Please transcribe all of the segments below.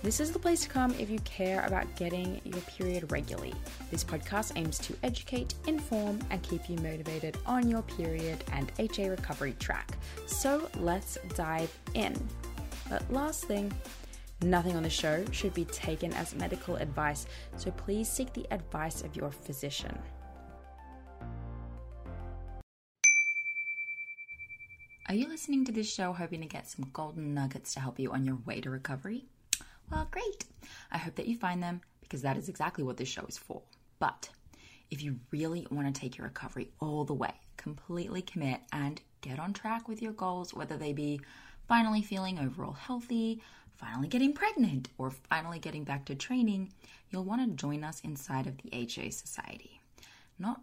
This is the place to come if you care about getting your period regularly. This podcast aims to educate, inform, and keep you motivated on your period and HA recovery track. So let's dive in. But last thing, nothing on the show should be taken as medical advice, so please seek the advice of your physician. Are you listening to this show hoping to get some golden nuggets to help you on your way to recovery? Well, great. I hope that you find them because that is exactly what this show is for. But if you really want to take your recovery all the way, completely commit and get on track with your goals, whether they be finally feeling overall healthy, finally getting pregnant, or finally getting back to training, you'll want to join us inside of the HA Society. Not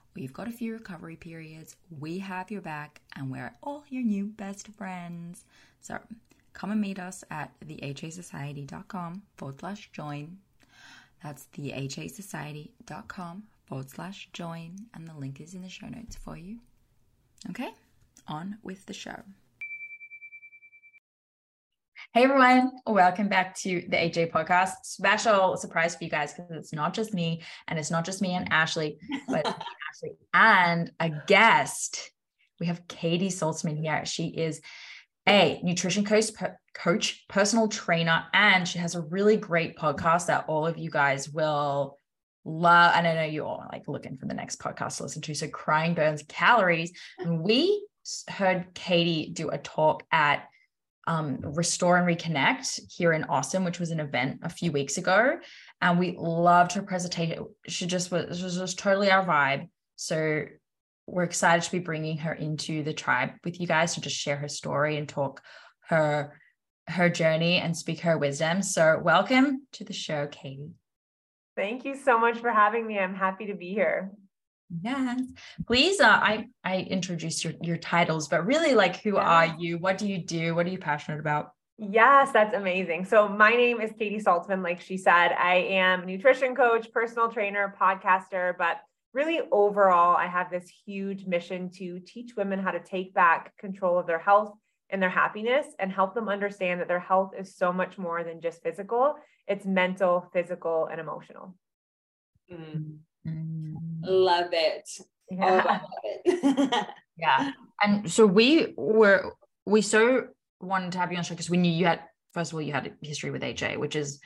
We've got a few recovery periods. We have your back, and we're all your new best friends. So come and meet us at thehasociety.com forward slash join. That's thehasociety.com forward slash join, and the link is in the show notes for you. Okay, on with the show. Hey everyone, welcome back to the HA podcast. Special surprise for you guys because it's not just me and it's not just me and Ashley, but Ashley and a guest. We have Katy Saltsman here. She is a nutrition coach, coach, personal trainer, and she has a really great podcast that all of you guys will love. And I know you all are like looking for the next podcast to listen to. So, Crying Burns Calories. And we heard Katy do a talk at um, Restore and Reconnect here in Austin, which was an event a few weeks ago. And we loved her presentation. She just was, was just totally our vibe. So we're excited to be bringing her into the tribe with you guys to just share her story and talk her her journey and speak her wisdom. So welcome to the show, Katy. Thank you so much for having me. I'm happy to be here. Yes. Please, uh, I I introduced your your titles, but really, like, who yeah. are you? What do you do? What are you passionate about? Yes, that's amazing. So my name is Katy Saltsman. Like she said, I am nutrition coach, personal trainer, podcaster, but really overall, I have this huge mission to teach women how to take back control of their health and their happiness and help them understand that their health is so much more than just physical. It's mental, physical, and emotional. Mm. Mm. Love it. Yeah. yeah. And so we were we so wanted to have you on show because we knew you had first of all you had a history with HA, which is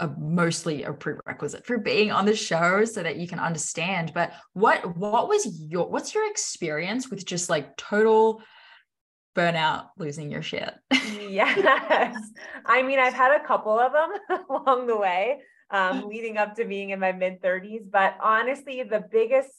a mostly a prerequisite for being on the show so that you can understand. But what what was your what's your experience with just like total burnout, losing your shit? yes. I mean, I've had a couple of them along the way, um, leading up to being in my mid 30s. But honestly, the biggest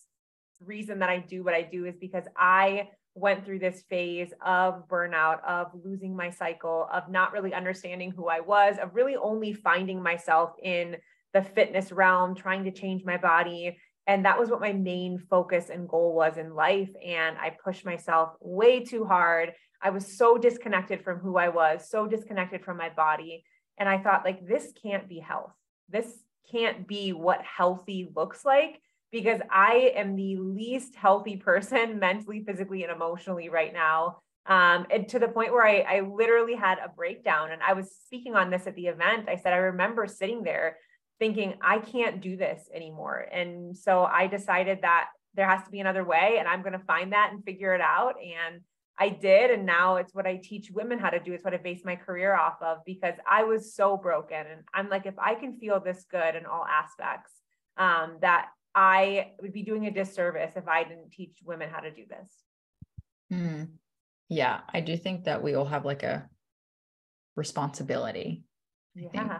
reason that I do what I do is because I went through this phase of burnout, of losing my cycle, of not really understanding who I was, of really only finding myself in the fitness realm, trying to change my body. And that was what my main focus and goal was in life. And I pushed myself way too hard. I was so disconnected from who I was, so disconnected from my body. And I thought, like, this can't be health. This can't be what healthy looks like because I am the least healthy person mentally, physically, and emotionally right now. Um, and to the point where I, I literally had a breakdown. And I was speaking on this at the event. I said, I remember sitting there thinking, I can't do this anymore. And so I decided that there has to be another way, and I'm going to find that and figure it out. And I did. And now it's what I teach women how to do. It's what I base my career off of because I was so broken. And I'm like, if I can feel this good in all aspects, um, that I would be doing a disservice if I didn't teach women how to do this. Mm. Yeah, I do think that we all have like a responsibility. Yeah.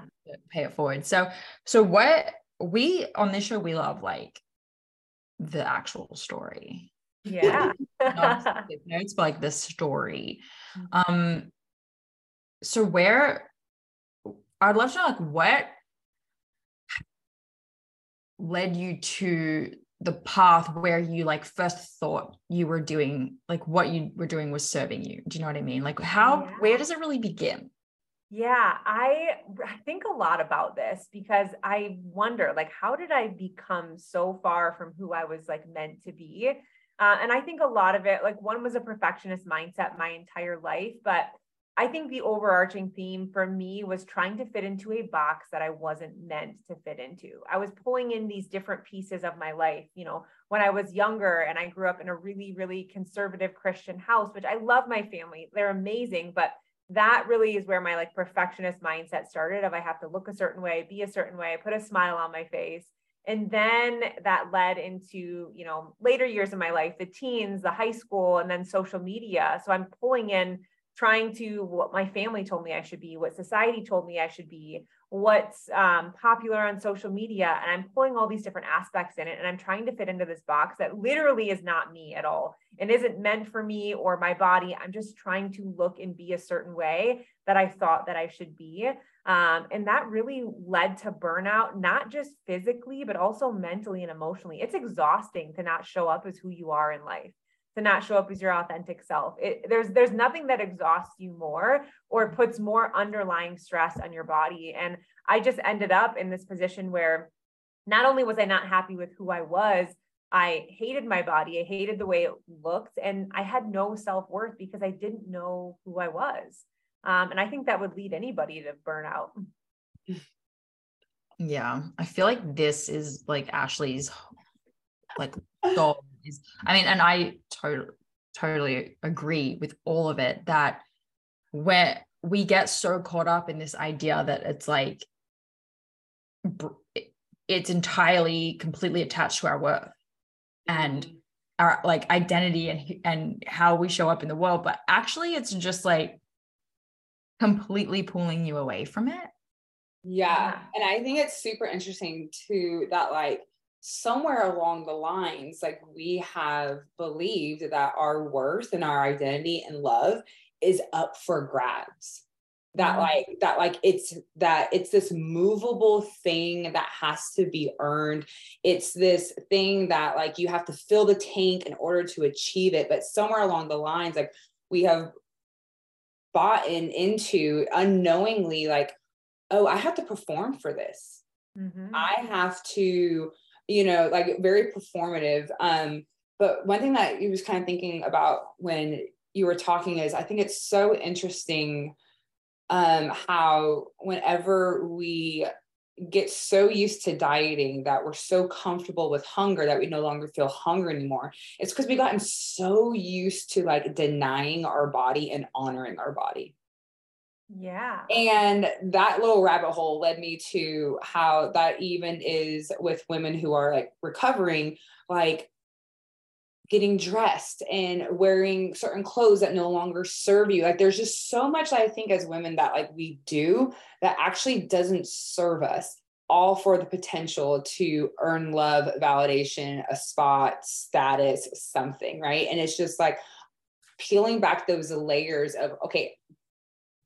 pay it forward. So, so what we on this show we love like the actual story. Yeah. notes, but like the story. Mm-hmm. Um. So where I'd love to know like what led you to the path where you like first thought you were doing like what you were doing was serving you do you know what i mean like how yeah. where does it really begin yeah i i think a lot about this because i wonder like how did i become so far from who i was like meant to be uh, and i think a lot of it like one was a perfectionist mindset my entire life but I think the overarching theme for me was trying to fit into a box that I wasn't meant to fit into. I was pulling in these different pieces of my life. You know, when I was younger and I grew up in a really, really conservative Christian house, which I love my family, they're amazing, but that really is where my like perfectionist mindset started of I have to look a certain way, be a certain way, put a smile on my face. And then that led into, you know, later years of my life, the teens, the high school, and then social media. So I'm pulling in trying to what my family told me I should be, what society told me I should be, what's um, popular on social media. And I'm pulling all these different aspects in it. And I'm trying to fit into this box that literally is not me at all and isn't meant for me or my body. I'm just trying to look and be a certain way that I thought that I should be. Um, and that really led to burnout, not just physically, but also mentally and emotionally. It's exhausting to not show up as who you are in life to not show up as your authentic self. It, there's there's nothing that exhausts you more or puts more underlying stress on your body. And I just ended up in this position where not only was I not happy with who I was, I hated my body. I hated the way it looked, and I had no self worth because I didn't know who I was. Um, and I think that would lead anybody to burnout. Yeah, I feel like this is like Ashley's like goal is i mean and i totally totally agree with all of it that where we get so caught up in this idea that it's like it's entirely completely attached to our worth and mm-hmm. our like identity and and how we show up in the world but actually it's just like completely pulling you away from it yeah and i think it's super interesting too that like somewhere along the lines, like we have believed that our worth and our identity and love is up for grabs. That mm-hmm. like that like it's that it's this movable thing that has to be earned. It's this thing that like you have to fill the tank in order to achieve it. But somewhere along the lines, like we have bought in into unknowingly like, oh, I have to perform for this. Mm-hmm. I have to you know, like very performative. Um, but one thing that you was kind of thinking about when you were talking is I think it's so interesting um, how whenever we get so used to dieting that we're so comfortable with hunger that we no longer feel hunger anymore. It's because we've gotten so used to like denying our body and honoring our body. Yeah. And that little rabbit hole led me to how that even is with women who are like recovering, like getting dressed and wearing certain clothes that no longer serve you. Like there's just so much I think as women that like we do that actually doesn't serve us all for the potential to earn love, validation, a spot, status, something, right? And it's just like peeling back those layers of okay,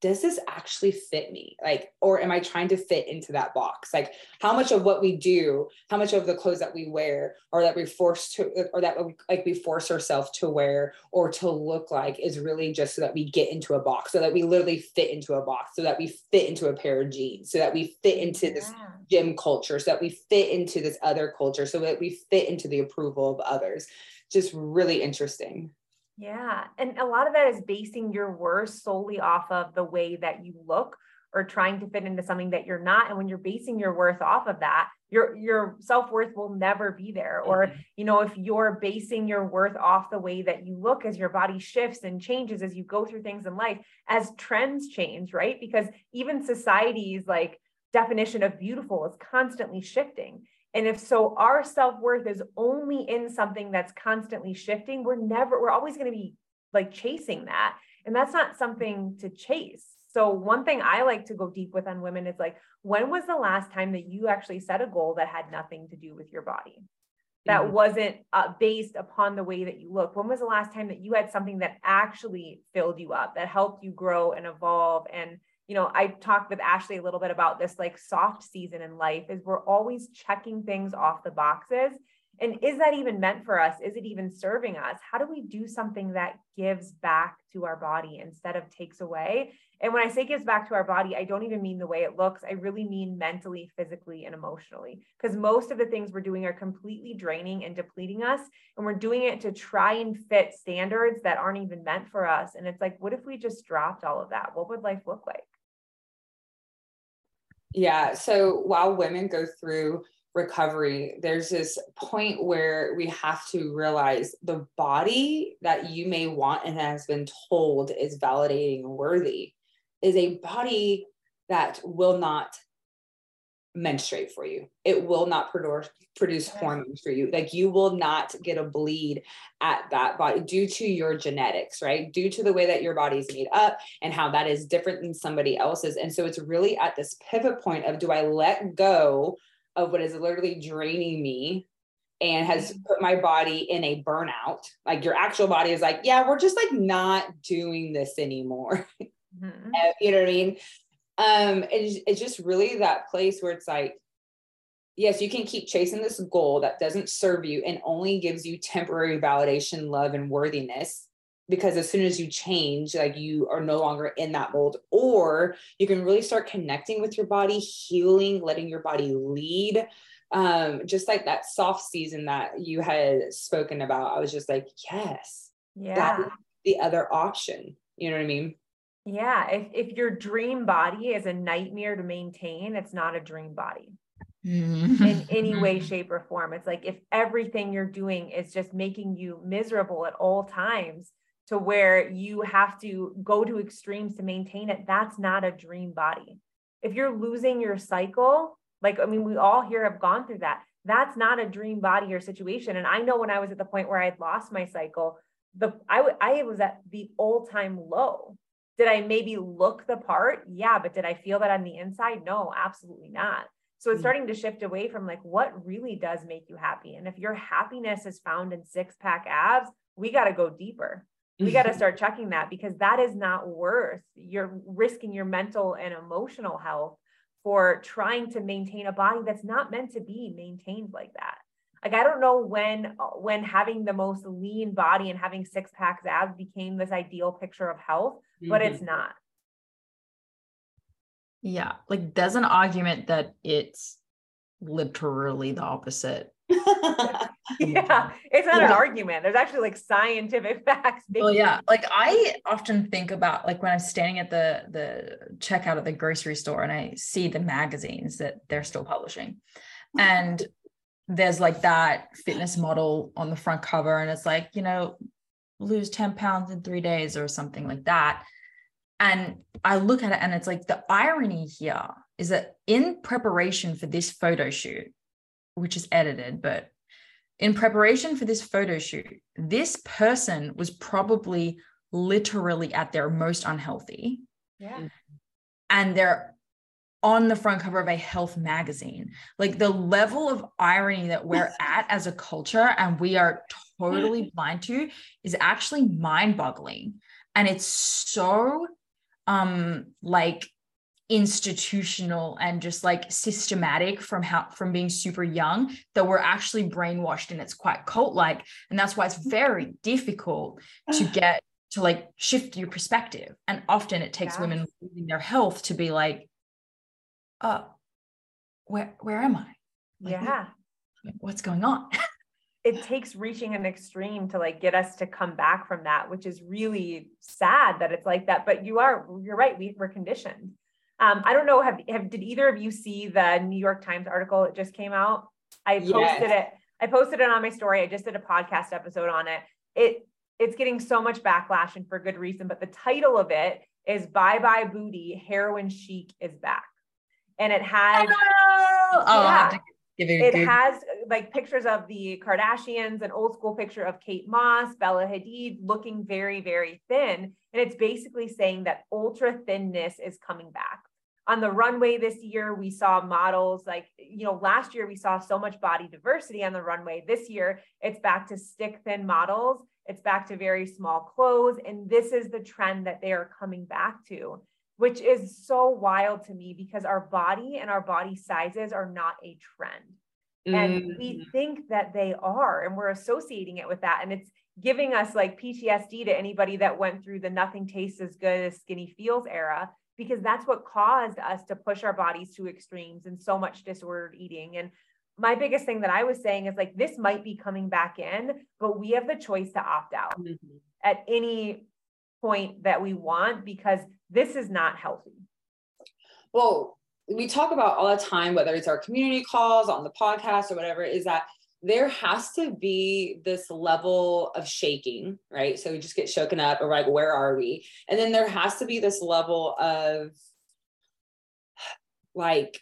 does this actually fit me? Like, or am I trying to fit into that box? Like, how much of what we do, how much of the clothes that we wear, or that we force to, or that we, like we force ourselves to wear or to look like, is really just so that we get into a box, so that we literally fit into a box, so that we fit into a pair of jeans, so that we fit into this yeah. gym culture, so that we fit into this other culture, so that we fit into the approval of others. Just really interesting. Yeah. And a lot of that is basing your worth solely off of the way that you look or trying to fit into something that you're not. And when you're basing your worth off of that, your your self-worth will never be there. Or, mm-hmm. you know, if you're basing your worth off the way that you look as your body shifts and changes as you go through things in life, as trends change, right? Because even society's like definition of beautiful is constantly shifting. And if so, our self worth is only in something that's constantly shifting. We're never, we're always going to be like chasing that. And that's not something to chase. So, one thing I like to go deep with on women is like, when was the last time that you actually set a goal that had nothing to do with your body? That mm-hmm. wasn't uh, based upon the way that you look. When was the last time that you had something that actually filled you up, that helped you grow and evolve and you know, I talked with Ashley a little bit about this like soft season in life is we're always checking things off the boxes. And is that even meant for us? Is it even serving us? How do we do something that gives back to our body instead of takes away? And when I say gives back to our body, I don't even mean the way it looks. I really mean mentally, physically, and emotionally. Because most of the things we're doing are completely draining and depleting us. And we're doing it to try and fit standards that aren't even meant for us. And it's like, what if we just dropped all of that? What would life look like? Yeah. So while women go through recovery, there's this point where we have to realize the body that you may want and has been told is validating worthy is a body that will not menstruate for you. It will not produce produce hormones for you. Like you will not get a bleed at that body due to your genetics, right? Due to the way that your body's made up and how that is different than somebody else's. And so it's really at this pivot point of do I let go of what is literally draining me and has mm-hmm. put my body in a burnout. Like your actual body is like, yeah, we're just like not doing this anymore. Mm-hmm. you know what I mean? Um it's, it's just really that place where it's like yes you can keep chasing this goal that doesn't serve you and only gives you temporary validation love and worthiness because as soon as you change like you are no longer in that mold or you can really start connecting with your body healing letting your body lead. Um just like that soft season that you had spoken about i was just like yes yeah. the other option. You know what i mean yeah. If, if your dream body is a nightmare to maintain, it's not a dream body mm-hmm. in any way, shape, or form. It's like if everything you're doing is just making you miserable at all times to where you have to go to extremes to maintain it, that's not a dream body. If you're losing your cycle, like, I mean, we all here have gone through that. That's not a dream body or situation. And I know when I was at the point where I had lost my cycle, the I, w- I was at the all time low did I maybe look the part? Yeah, but did I feel that on the inside? No, absolutely not. So it's hmm. starting to shift away from like what really does make you happy. And if your happiness is found in six pack abs, we got to go deeper. We got to start checking that because that is not worth you're risking your mental and emotional health for trying to maintain a body that's not meant to be maintained like that like i don't know when when having the most lean body and having six packs abs became this ideal picture of health. But it's mm-hmm. not yeah like there's an argument that it's literally the opposite yeah, it's not yeah. an argument. There's actually like scientific facts. Well, yeah, like I often think about like when I'm standing at the the checkout at the grocery store and I see the magazines that they're still publishing, and there's like that fitness model on the front cover, and it's like you know lose 10 pounds in three days or something like that. And I look at it and it's like the irony here is that in preparation for this photo shoot, which is edited, but in preparation for this photo shoot, this person was probably literally at their most unhealthy. Yeah. And they're on the front cover of a health magazine. Like the level of irony that we're at as a culture and we are totally blind to is actually mind-boggling. And it's so um like institutional and just like systematic from how from being super young that we're actually brainwashed and it's quite cult like and that's why it's very difficult to get to like shift your perspective and often it takes yeah. women losing their health to be like oh where where am i? Like, yeah. what's going on? It takes reaching an extreme to like get us to come back from that which is really sad that it's like that but you are you're right we, we're conditioned. Um, i don't know have, have did either of you see the new york times article that just came out? I posted yes. it i posted it on my story i just did a podcast episode on it. It it's getting so much backlash and for good reason but the title of it is bye bye booty heroin chic is back and it has oh, yeah, it, it has like pictures of the Kardashians, an old school picture of Kate Moss, Bella Hadid looking very, very thin. And it's basically saying that ultra thinness is coming back. On the runway this year, we saw models like, you know, last year we saw so much body diversity on the runway. This year, it's back to stick thin models. It's back to very small clothes. And this is the trend that they are coming back to which is so wild to me because our body and our body sizes are not a trend. Mm. And we mm. think that they are, and we're associating it with that. And it's giving us like PTSD to anybody that went through the nothing tastes as good as skinny feels era, because that's what caused us to push our bodies to extremes and so much disordered eating. And my biggest thing that I was saying is like, this might be coming back in, but we have the choice to opt out mm-hmm. at any point that we want because this is not healthy. Well, we talk about all the time, whether it's our community calls on the podcast or whatever, is that there has to be this level of shaking, right? So we just get shaken up or like, where are we? And then there has to be this level of like,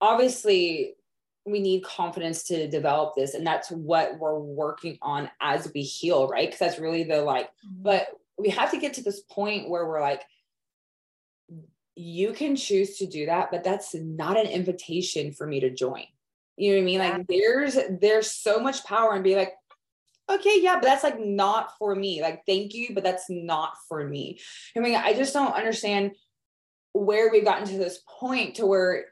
obviously, we need confidence to develop this. And that's what we're working on as we heal, right? Because that's really the like, mm-hmm. but we have to get to this point where we're like, you can choose to do that, but that's not an invitation for me to join. You know what I mean? Yeah. Like there's there's so much power and be like, okay, yeah, but that's like not for me. Like, thank you, but that's not for me. I mean, I just don't understand where we've gotten to this point to where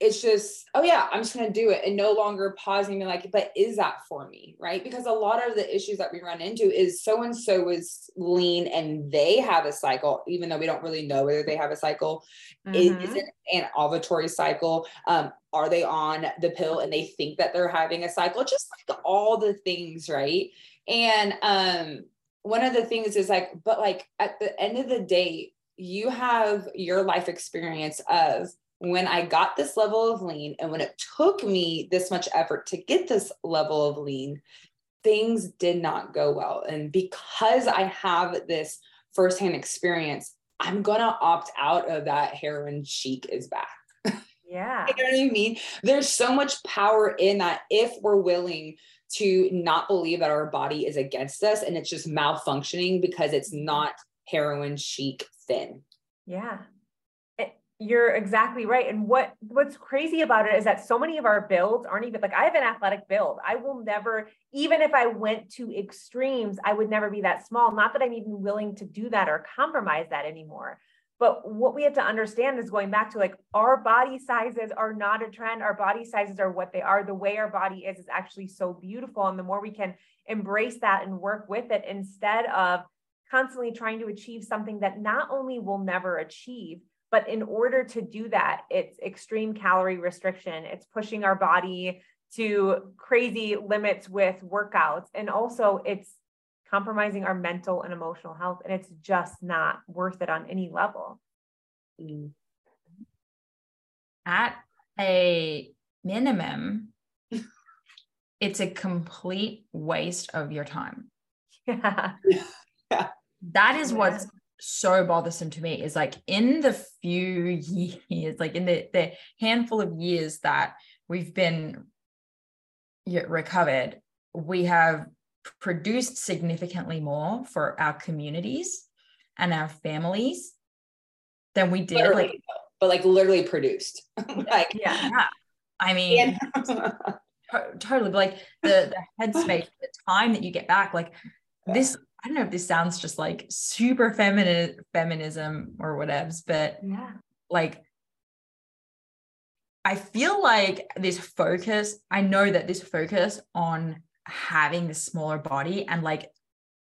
it's just, oh yeah, I'm just gonna do it and no longer pausing and like, but is that for me? Right. Because a lot of the issues that we run into is so and so is lean and they have a cycle, even though we don't really know whether they have a cycle. Mm-hmm. Is, is, it an ovulatory cycle? Um, are they on the pill and they think that they're having a cycle? Just like all the things, right? And um, one of the things is like, but like at the end of the day, you have your life experience of when I got this level of lean and when it took me this much effort to get this level of lean, things did not go well. And because I have this firsthand experience, I'm going to opt out of that heroin chic is back. Yeah. you know what I mean? There's so much power in that if we're willing to not believe that our body is against us and it's just malfunctioning because it's mm-hmm. not heroin chic thin. Yeah you're exactly right. And what what's crazy about it is that so many of our builds aren't even like I have an athletic build. I will never, even if I went to extremes, I would never be that small. Not that I'm even willing to do that or compromise that anymore. But what we have to understand is going back to like our body sizes are not a trend. Our body sizes are what they are. The way our body is is actually so beautiful. And the more we can embrace that and work with it instead of constantly trying to achieve something that not only will never achieve, but in order to do that, it's extreme calorie restriction. It's pushing our body to crazy limits with workouts. And also, it's compromising our mental and emotional health. And it's just not worth it on any level. Mm. At a minimum, it's a complete waste of your time. Yeah. yeah. That is what's so bothersome to me is like in the few years, like in the, the handful of years that we've been recovered, we have produced significantly more for our communities and our families than we did literally, like but like literally produced. Like yeah, yeah. i mean totally But like the the headspace the time that you get back like this i don't know if this sounds just like super feminine feminism or whatevs but yeah. like i feel like this focus i know that this focus on having this smaller body and like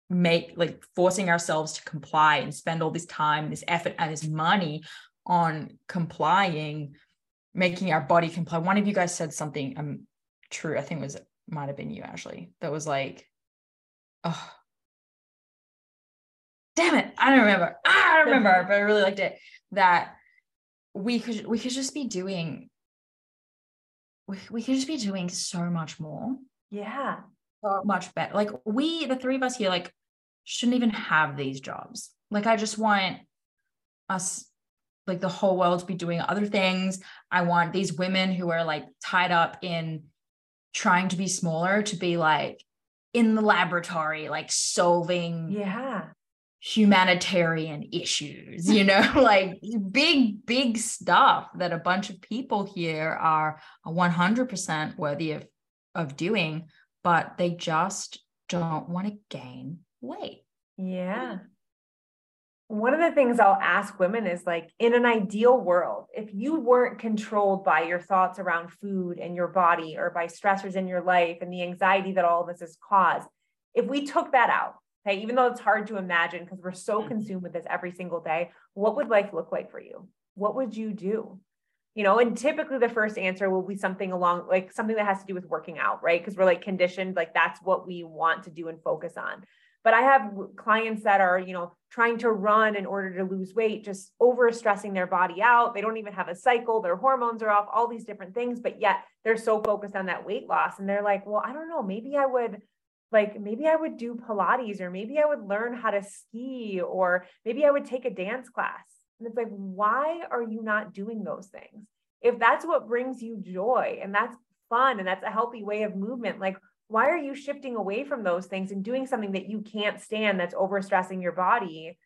make like forcing ourselves to comply and spend all this time this effort and this money on complying making our body comply. One of you guys said something um true i think it was might have been you ashley that was like oh damn it i don't remember ah, i don't remember but i really liked it that we could we could just be doing we, we could just be doing so much more yeah. So much better. Like we, the three of us here, like shouldn't even have these jobs. Like I just want us, like the whole world to be doing other things. I want these women who are like tied up in trying to be smaller to be like in the laboratory, like solving yeah humanitarian issues, you know, like big, big stuff that a bunch of people here are 100% worthy of of doing, but they just don't want to gain weight. Yeah. One of the things I'll ask women is like, in an ideal world, if you weren't controlled by your thoughts around food and your body or by stressors in your life and the anxiety that all this has caused, if we took that out, okay, even though it's hard to imagine because we're so mm-hmm. consumed with this every single day, what would life look like for you? What would you do? you know and typically the first answer will be something along like something that has to do with working out right because we're like conditioned like that's what we want to do and focus on but i have clients that are you know trying to run in order to lose weight just over stressing their body out they don't even have a cycle their hormones are off all these different things but yet they're so focused on that weight loss and they're like well i don't know maybe i would like maybe i would do pilates or maybe i would learn how to ski or maybe i would take a dance class and it's like, why are you not doing those things? If that's what brings you joy and that's fun and that's a healthy way of movement, like, why are you shifting away from those things and doing something that you can't stand that's overstressing your body?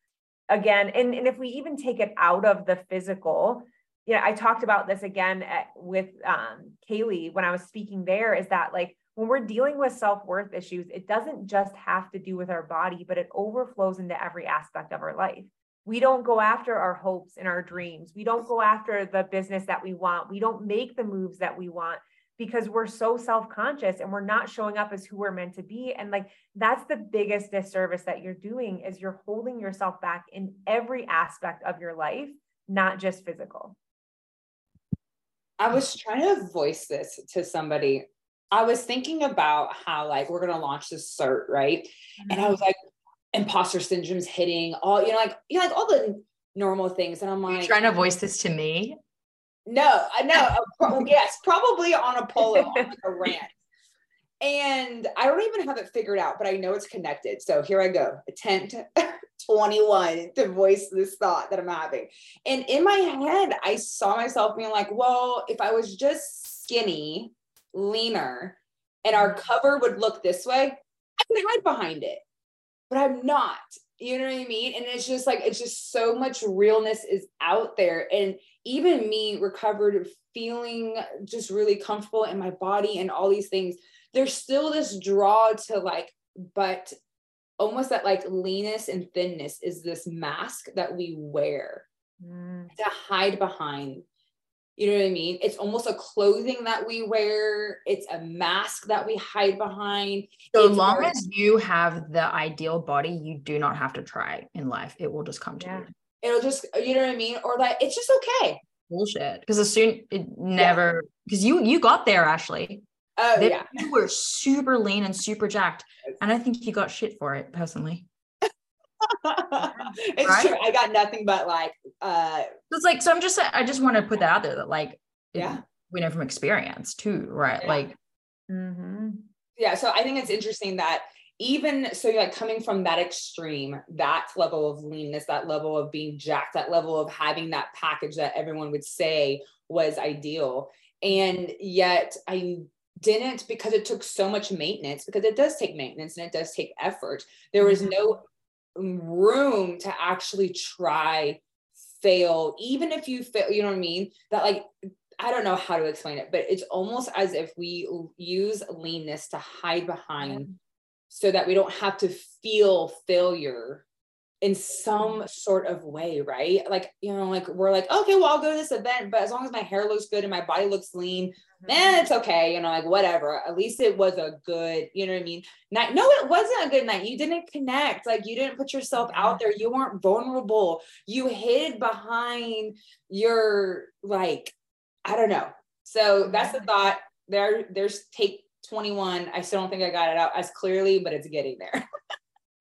Again, and, and if we even take it out of the physical, you know, I talked about this again at, with um, Kaylee when I was speaking there is that like when we're dealing with self worth issues, it doesn't just have to do with our body, but it overflows into every aspect of our life we don't go after our hopes and our dreams. We don't go after the business that we want. We don't make the moves that we want because we're so self-conscious and we're not showing up as who we're meant to be and like that's the biggest disservice that you're doing is you're holding yourself back in every aspect of your life not just physical i was trying to voice this to somebody i was thinking about how like we're going to launch this cert right? Mm-hmm. and i was like imposter syndrome's hitting all you know like you know like all the normal things. And i'm like trying to voice this to me? No i know yes probably on a polo on like a rant. And i don't even have it figured out but i know it's connected. So here i go attempt 21 to voice this thought that i'm having. And in my head i saw myself being like well if i was just skinny leaner and our cover would look this way i can hide behind it but I'm not. You know what I mean? And it's just like, it's just so much realness is out there. And even me recovered feeling just really comfortable in my body and all these things, there's still this draw to like, but almost that like leanness and thinness is this mask that we wear mm. to hide behind you know what I mean? It's almost a clothing that we wear. It's a mask that we hide behind. So it's long as you have the ideal body, you do not have to try in life. It will just come to yeah. you. It'll just, you know what I mean? Or like, it's just okay. Bullshit. Because as soon it never, because yeah. you you got there, Ashley. Oh They- yeah. You were super lean and super jacked. And I think you got shit for it personally. it's Right? true. I got nothing but like uh It's like, so I'm just, I just want to put that out there that like, Yeah. we know from experience too, right? Yeah. Like, Mhm. yeah so i think it's interesting that even so you're like coming from that extreme that level of leanness that level of being jacked that level of having that package that everyone would say was ideal and yet i didn't because it took so much maintenance because it does take maintenance and it does take effort there was no room to actually try fail even if you fail you know what i mean? That like I don't know how to explain it, but it's almost as if we use leanness to hide behind so that we don't have to feel failure in some mm-hmm. sort of way, right? Like, you know, like we're like, okay, well, I'll go to this event, but as long as my hair looks good and my body looks lean, then mm-hmm. it's okay, you know, like whatever. At least it was a good, you know what I mean? Night. No, it wasn't a good night. You didn't connect. Like you didn't put yourself out mm-hmm. there. You weren't vulnerable. You hid behind your like, I don't know. So that's the thought. There, there's take 21. I still don't think I got it out as clearly, but it's getting there.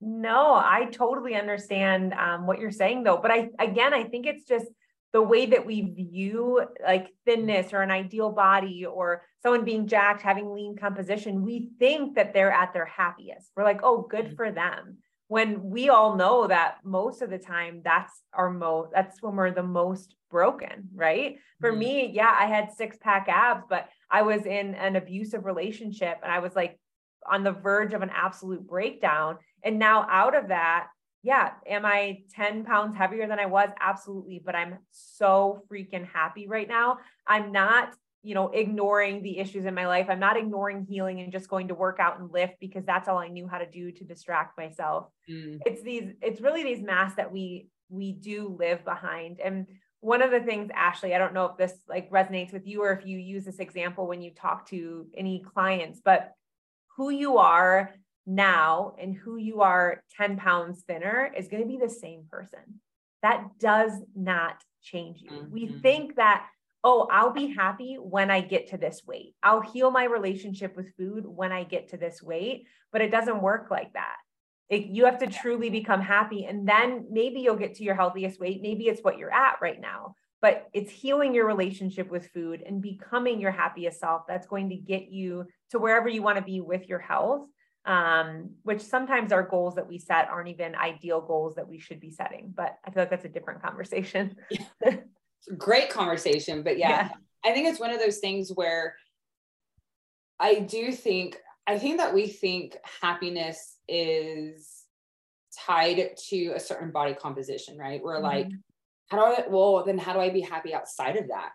No, I totally understand um, what you're saying though. But I, again, I think it's just the way that we view like thinness or an ideal body or someone being jacked, having lean composition. We think that they're at their happiest. We're like, oh, good for them. When we all know that most of the time that's our most, that's when we're the most broken, right? For Mhm. me, yeah, I had six pack abs, but I was in an abusive relationship and I was like on the verge of an absolute breakdown. And now out of that, yeah, am I 10 pounds heavier than I was? Absolutely. But I'm so freaking happy right now. I'm not, you know, ignoring the issues in my life. I'm not ignoring healing and just going to work out and lift because that's all I knew how to do to distract myself. Mm. It's these, it's really these masks that we, we do live behind. And one of the things, Ashley, I don't know if this like resonates with you or if you use this example when you talk to any clients, but who you are now and who you are 10 pounds thinner is going to be the same person. That does not change you. We Mhm. think that, oh, I'll be happy when I get to this weight. I'll heal my relationship with food when I get to this weight, but it doesn't work like that. It, you have to truly become happy, and then maybe you'll get to your healthiest weight. Maybe it's what you're at right now, but it's healing your relationship with food and becoming your happiest self that's going to get you to wherever you want to be with your health um, which sometimes our goals that we set aren't even ideal goals that we should be setting. But I feel like that's a different conversation. Great conversation, but yeah, I think it's one of those things where I do think I think that we think happiness is tied to a certain body composition, right? We're like, Mhm. How do I well then how do I be happy outside of that?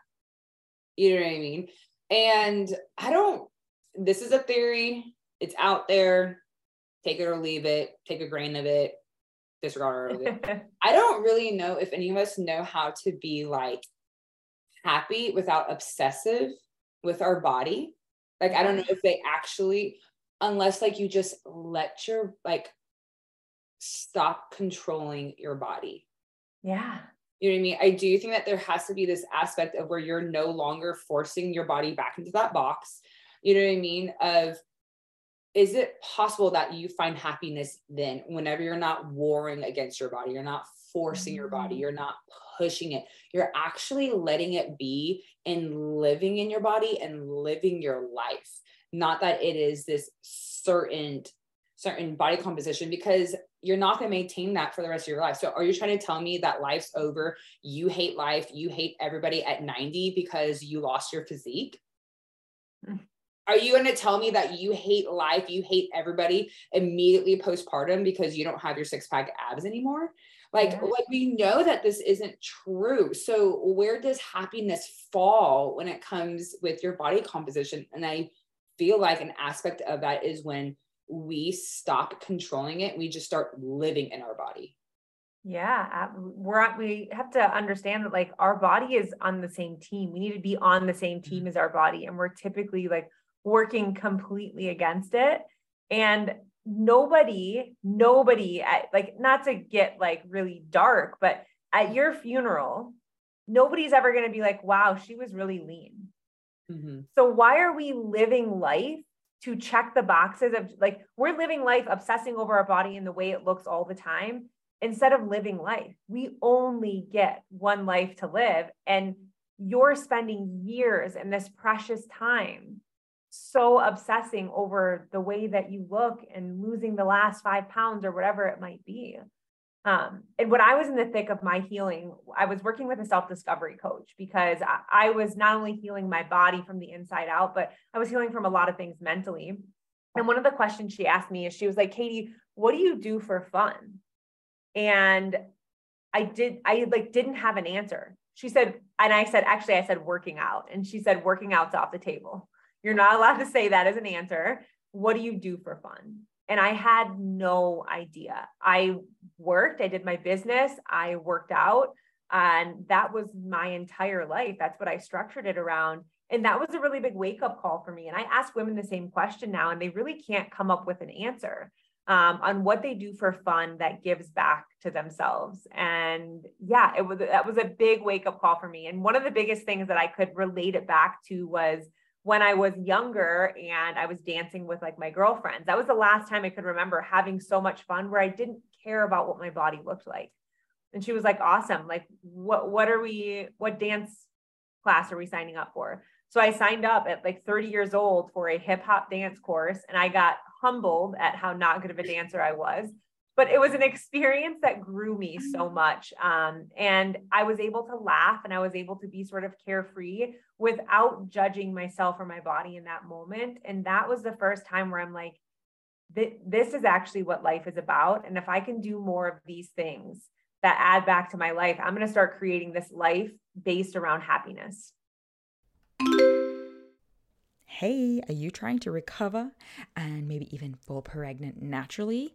You know what I mean? And I don't this is a theory, it's out there. Take it or leave it, take a grain of it, disregard it. I don't really know if any of us know how to be like happy without obsessive with our body. Like, I don't know if they actually, unless like you just let your like stop controlling your body. yeah. You know what I mean? I do think that there has to be this aspect of where you're no longer forcing your body back into that box. You know what I mean? Of is it possible that you find happiness then whenever you're not warring against your body, you're not forcing your body, Mhm. you're not pushing it, you're actually letting it be and living in your body and living your life. Not that it is this certain certain body composition because you're not going to maintain that for the rest of your life. So are you trying to tell me that life's over? You hate life, you hate everybody at 90 because you lost your physique? Mm. Are you going to tell me that you hate life, you hate everybody immediately postpartum because you don't have your six pack abs anymore? Like, Yeah. like we know that this isn't true. So where does happiness fall when it comes with your body composition? And I feel like an aspect of that is when we stop controlling it, we just start living in our body. Yeah, we're we have to understand that like our body is on the same team. We need to be on the same team as our body, and we're typically like working completely against it. And nobody, nobody, at, like not to get like really dark, but at your funeral, nobody's ever going to be like, "Wow, she was really lean." Mm-hmm. So why are we living life to check the boxes of like we're living life obsessing over our body and the way it looks all the time instead of living life. We only get one life to live and you're spending years in this precious time so obsessing over the way that you look and losing the last five pounds or whatever it might be. Um, and when I was in the thick of my healing, I was working with a self discovery coach because I, I, was not only healing my body from the inside out, but I was healing from a lot of things mentally. And one of the questions she asked me is she was like, Katy, what do you do for fun? And I did, I like didn't have an answer. She said, and I said, actually, I said working out. And she said, working out's off the table. You're not allowed to say that as an answer. What do you do for fun? And I had no idea. I worked, I did my business, I worked out, and that was my entire life. That's what I structured it around. And that was a really big wake up call for me. And I ask women the same question now, and they really can't come up with an answer um, on what they do for fun that gives back to themselves. And yeah, it was that was a big wake up call for me. And one of the biggest things that I could relate it back to was when I was younger and I was dancing with like my girlfriends. That was the last time I could remember having so much fun where I didn't care about what my body looked like. And she was like, awesome. Like, what, what are we, what dance class are we signing up for? So I signed up at like 30 years old for a hip hop dance course and I got humbled at how not good of a dancer I was but it was an experience that grew me so mm-hmm. much. Um, and I was able to laugh and I was able to be sort of carefree without judging myself or my body in that moment. And that was the first time where I'm like, this is actually what life is about. And if I can do more of these things that add back to my life, I'm going to start creating this life based around happiness. Hey, are you trying to recover and maybe even fall pregnant naturally?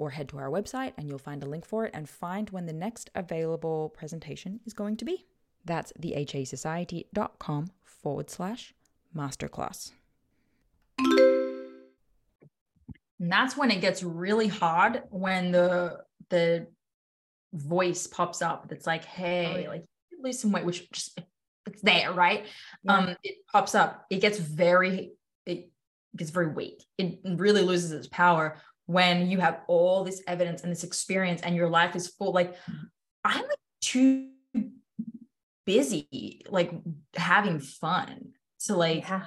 or head to our website and you'll find a link for it and find when the next available presentation is going to be. That's thehasociety.com forward slash masterclass. And that's when it gets really hard when the the voice pops up that's like, hey, oh, yeah. like lose some weight, which just it's there, right? Yeah. Um, it pops up, it gets very, it gets very weak. It really loses its power when you have all this evidence and this experience and your life is full like i'm like too busy, like having fun to like yeah.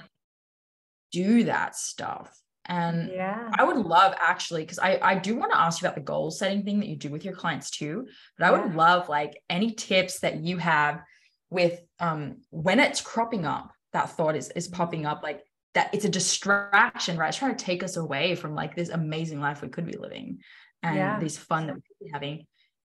do that stuff. And yeah. I would love actually, because I, I do want to ask you about the goal setting thing that you do with your clients too. But I yeah. would love like any tips that you have with um when it's cropping up, that thought is is popping up, like that it's a distraction, right? It's trying to take us away from like this amazing life we could be living and yeah. this fun that we could be having.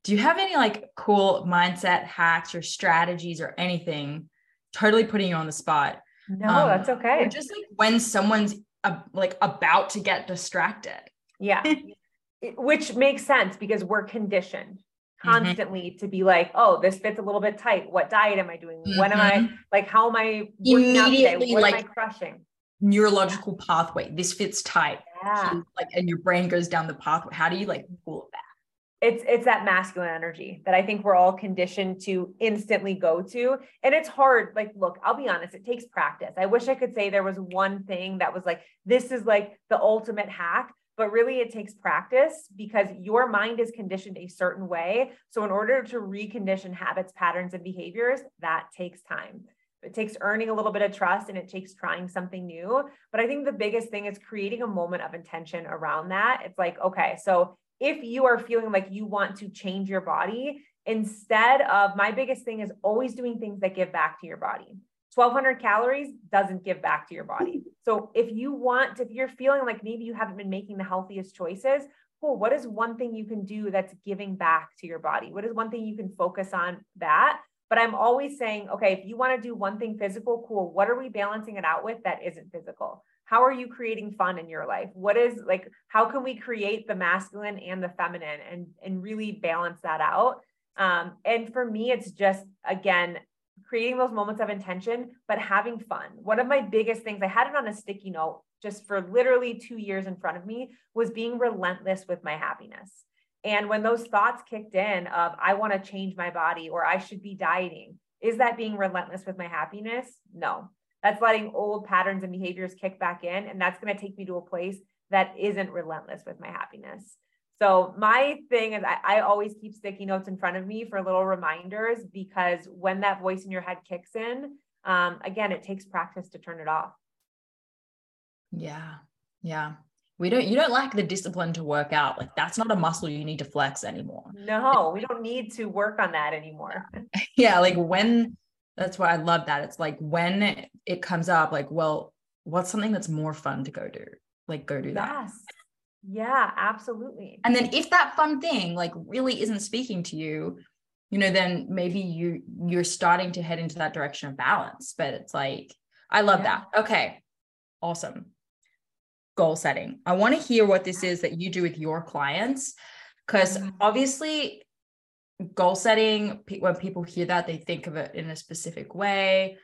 Do you have any like cool mindset hacks or strategies or anything? Totally putting you on the spot. No, um, that's okay. just like when someone's uh, like about to get distracted. Yeah. Which makes sense because we're conditioned mm-hmm. constantly mm-hmm. to be like, oh, this fits a little bit tight. What diet am I doing? Mm-hmm. When am I mm-hmm. like, how am I immediately what like am I crushing? Neurological pathway. This fits tight. Yeah. So, like, and your brain goes down the pathway. How do you like pull it back? it's it's that masculine energy that i think we're all conditioned to instantly go to and it's hard like look i'll be honest it takes practice i wish i could say there was one thing that was like this is like the ultimate hack but really it takes practice because your mind is conditioned a certain way so in order to recondition habits patterns and behaviors that takes time it takes earning a little bit of trust and it takes trying something new. But I think the biggest thing is creating a moment of intention around that. It's like, okay, so if you are feeling like you want to change your body, instead of my biggest thing is always doing things that give back to your body. 1200 calories doesn't give back to your body. So if you want, if you're feeling like maybe you haven't been making the healthiest choices, cool. What is one thing you can do that's giving back to your body? What is one thing you can focus on that? But I'm always saying, okay, if you want to do one thing physical, cool. What are we balancing it out with that isn't physical? how are you creating fun in your life what is like how can we create the masculine and the feminine and and really balance that out um, and for me it's just again creating those moments of intention but having fun one of my biggest things i had it on a sticky note just for literally two years in front of me was being relentless with my happiness and when those thoughts kicked in of i want to change my body or i should be dieting is that being relentless with my happiness no that's letting old patterns and behaviors kick back in. And that's going to take me to a place that isn't relentless with my happiness. So my thing is I, I, always keep sticky notes in front of me for little reminders because when that voice in your head kicks in, um, again, it takes practice to turn it off. Yeah. Yeah. We don't, you don't lack the discipline to work out. Like that's not a muscle you need to flex anymore. No, we don't need to work on that anymore. yeah. Like when that's why I love that. It's like when it, comes up, like, well, what's something that's more fun to go do? Like, go do that. Yes. Yeah, absolutely. And then if that fun thing like really isn't speaking to you, you know, then maybe you you're starting to head into that direction of balance. But it's like, I love yeah. that. Okay. Awesome. Goal setting. I want to hear what this is that you do with your clients. Because mm-hmm. obviously goal setting when people hear that they think of it in a specific way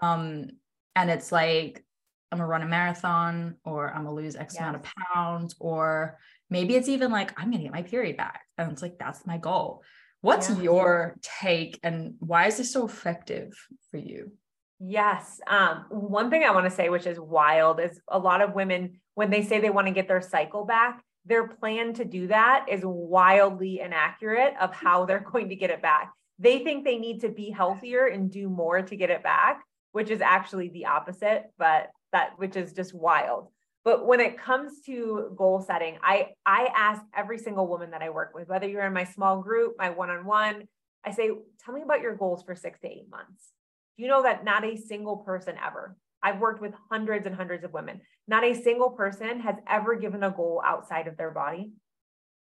um and it's like i'm gonna run a marathon or i'm gonna lose x yes. amount of pounds or maybe it's even like i'm gonna get my period back and it's like that's my goal what's yeah. your take and why is this so effective for you yes um one thing i want to say which is wild is a lot of women when they say they want to get their cycle back their plan to do that is wildly inaccurate of how they're going to get it back. They think they need to be healthier and do more to get it back, which is actually the opposite, but that which is just wild. But when it comes to goal setting, I I ask every single woman that I work with, whether you're in my small group, my one-on-one, I say, tell me about your goals for 6 to 8 months. You know that not a single person ever I've worked with hundreds and hundreds of women. Not a single person has ever given a goal outside of their body,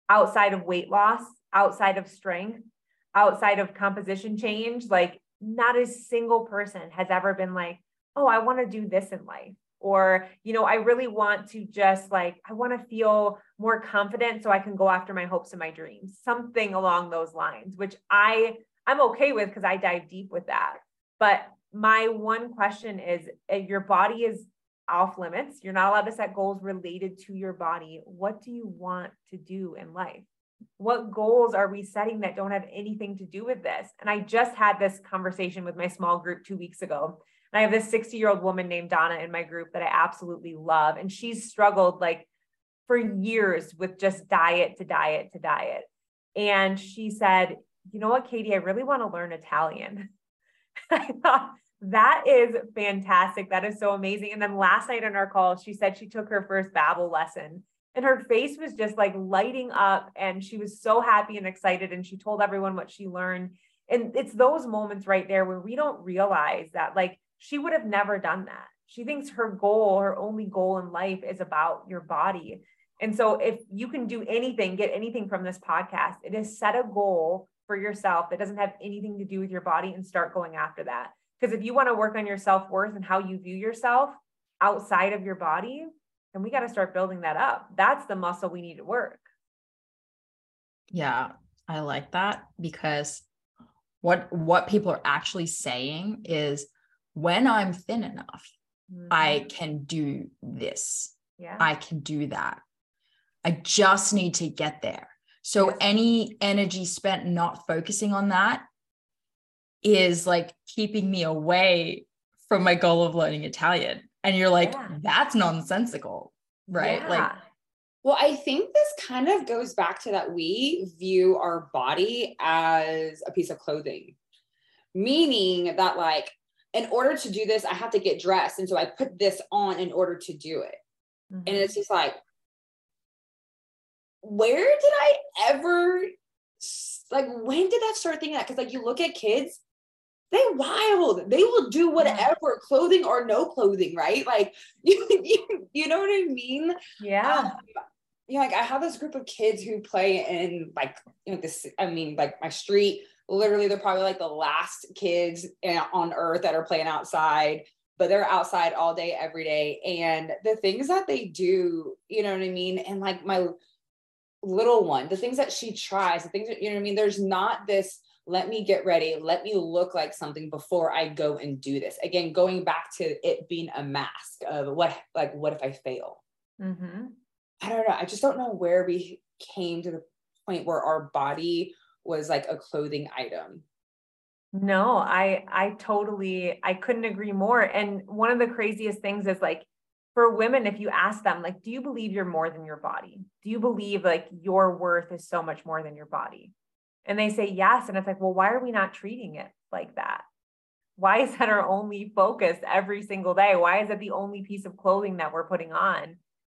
outside of weight loss, outside of strength, outside of composition change. Like, not a single person has ever been like, oh, I want to do this in life. Or, you know, I really want to just like, I want to feel more confident so I can go after my hopes and my dreams, something along those lines, which I, I'm okay with because I dive deep with that. But my one question is if your body is off limits, you're not allowed to set goals related to your body. What do you want to do in life? What goals are we setting that don't have anything to do with this? And I just had this conversation with my small group two weeks ago. And I have this 60 year old woman named Donna in my group that I absolutely love. And she's struggled like for years with just diet to diet to diet. And she said, You know what, Katy, I really want to learn Italian. I thought that is fantastic. That is so amazing. And then last night on our call, she said she took her first Babbel lesson and her face was just like lighting up and she was so happy and excited and she told everyone what she learned. And it's those moments right there where we don't realize that like she would have never done that. She thinks her goal, her only goal in life is about your body. And so if you can do anything, get anything from this podcast, it is set a goal for yourself that doesn't have anything to do with your body and start going after that. Because if you want to work on your self worth and how you view yourself outside of your body, then we got to start building that up. That's the muscle we need to work. Yeah, I like that because what what people are actually saying is when I'm thin enough, mm-hmm. I can do this. Yeah. I can do that. I just need to get there. So any energy spent not focusing on that is like keeping me away from my goal of learning Italian. And you're like, yeah. that's nonsensical, right? Yeah. Like, well, I think this kind of goes back to that we view our body as a piece of clothing, meaning that, like, in order to do this, I have to get dressed. And so I put this on in order to do it. Mm-hmm. And it's just like, where did I ever, like, when did that start thinking that? Because, like, you look at kids they wild. They will do whatever, clothing or no clothing, right? Like you, you, you know what I mean? Yeah. Um, yeah, like I have this group of kids who play in like you know this. I mean, like my street. Literally, they're probably like the last kids on earth that are playing outside, but they're outside all day, every day. And the things that they do, you know what I mean? And like my little one, the things that she tries, the things that you know what I mean. There's not this let me get ready. Let me look like something before i go and do this. Again going back to it being a mask of what like what if i fail? Mm-hmm. i don't know. I just don't know where we came to the point where our body was like a clothing item. No i i totally i couldn't agree more. And one of the craziest things is like for women if you ask them like do you believe you're more than your body do you believe like your worth is so much more than your body and they say yes. And it's like, well, why are we not treating it like that? Why is that our only focus every single day? Why is it the only piece of clothing that we're putting on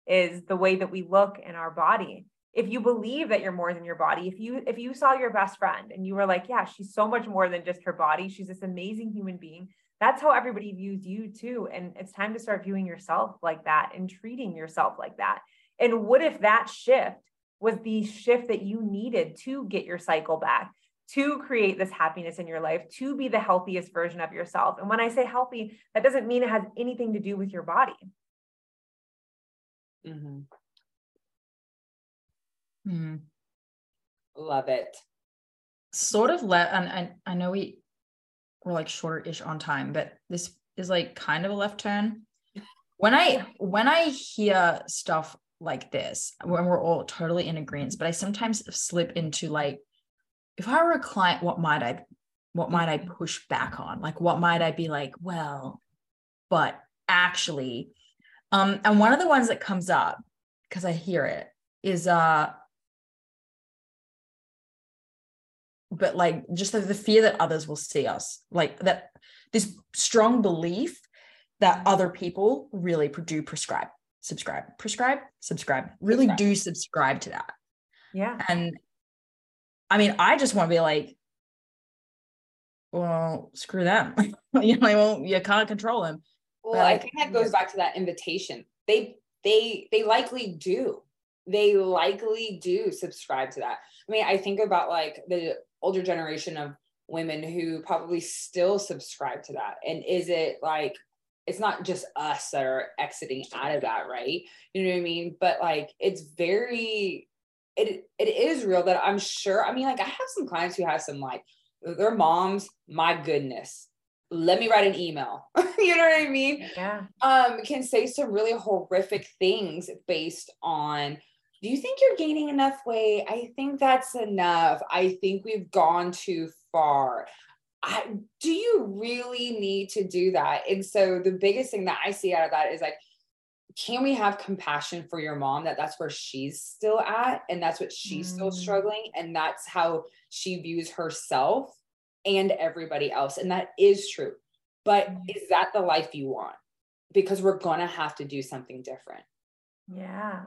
is the way that we look in our body? If you believe that you're more than your body, if you if you saw your best friend and you were like, yeah, she's so much more than just her body, she's this amazing human being. That's how everybody views you too. And it's time to start viewing yourself like that and treating yourself like that. And what if that shift was the shift that you needed to get your cycle back, to create this happiness in your life, to be the healthiest version of yourself. And when I say healthy, that doesn't mean it has anything to do with your body. Mm-hmm. Mm. Love it. Sort of let, and I, I know we we're like shorter-ish on time, but this is like kind of a left turn. When I when I hear stuff like this when we're all totally in agreement but i sometimes slip into like if i were a client what might i what might i push back on? Like what might i be like well but actually um and one of the ones that comes up because i hear it is uh but like just the, the fear that others will see us like that this strong belief that other people really do prescribe subscribe, prescribe, subscribe. Really subscribe. do subscribe to that. Yeah. And I mean, I just want to be like, well, screw them. you know, well, you can't control them. Well, but I think that goes back to that invitation. They they they likely do. They likely do subscribe to that. I mean, I think about like the older generation of women who probably still subscribe to that. And is it like it's not just us that are exiting out of that, right? You know what I mean? But like it's very it it is real that I'm sure. I mean, like I have some clients who have some like their moms, my goodness. Let me write an email. you know what I mean? Yeah. Um, can say some really horrific things based on do you think you're gaining enough weight? I think that's enough. I think we've gone too far. I, do you really need to do that? And so the biggest thing that I see out of that is like, can we have compassion for your mom that that's where she's still at and that's what she's mm. still struggling and that's how she views herself and everybody else. And that is true. But mm-hmm. is that the life you want? Because we're going to have to do something different. Yeah.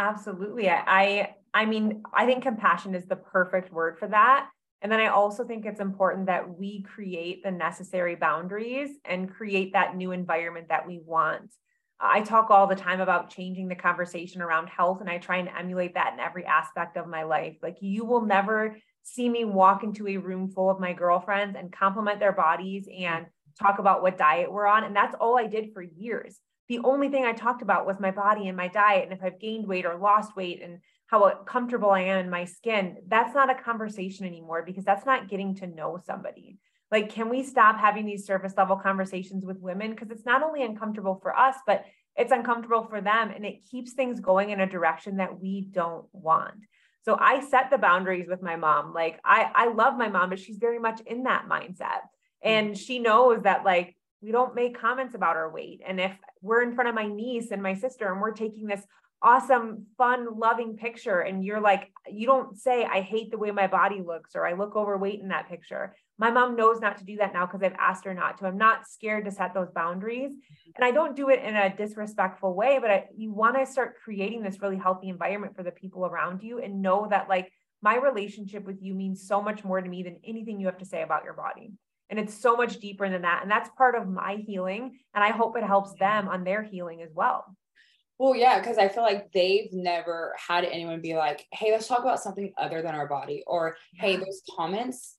Absolutely. I, I mean, I think compassion is the perfect word for that. And then I also think it's important that we create the necessary boundaries and create that new environment that we want. I talk all the time about changing the conversation around health, and I try and emulate that in every aspect of my life. Like, you will never see me walk into a room full of my girlfriends and compliment their bodies and talk about what diet we're on. And that's all I did for years. The only thing I talked about was my body and my diet, and if I've gained weight or lost weight, and how comfortable I am in my skin. That's not a conversation anymore because that's not getting to know somebody. Like, can we stop having these surface level conversations with women? Because it's not only uncomfortable for us, but it's uncomfortable for them and it keeps things going in a direction that we don't want. So I set the boundaries with my mom. Like I I love my mom, but she's very much in that mindset. Mm-hmm. And she knows that like we don't make comments about our weight. And if we're in front of my niece and my sister and we're taking this awesome, fun, loving picture. And you're like, you don't say, I hate the way my body looks or I look overweight in that picture. My mom knows not to do that now because I've asked her not to. I'm not scared to set those boundaries. Mm-hmm. And I don't do it in a disrespectful way, but I, you want to start creating this really healthy environment for the people around you and know that, like, my relationship with you means so much more to me than anything you have to say about your body. And it's so much deeper than that. And that's part of my healing. And I hope it helps them on their healing as well. Well, yeah, because I feel like they've never had anyone be like, "Hey, let's talk about something other than our body," or. "Hey, those comments,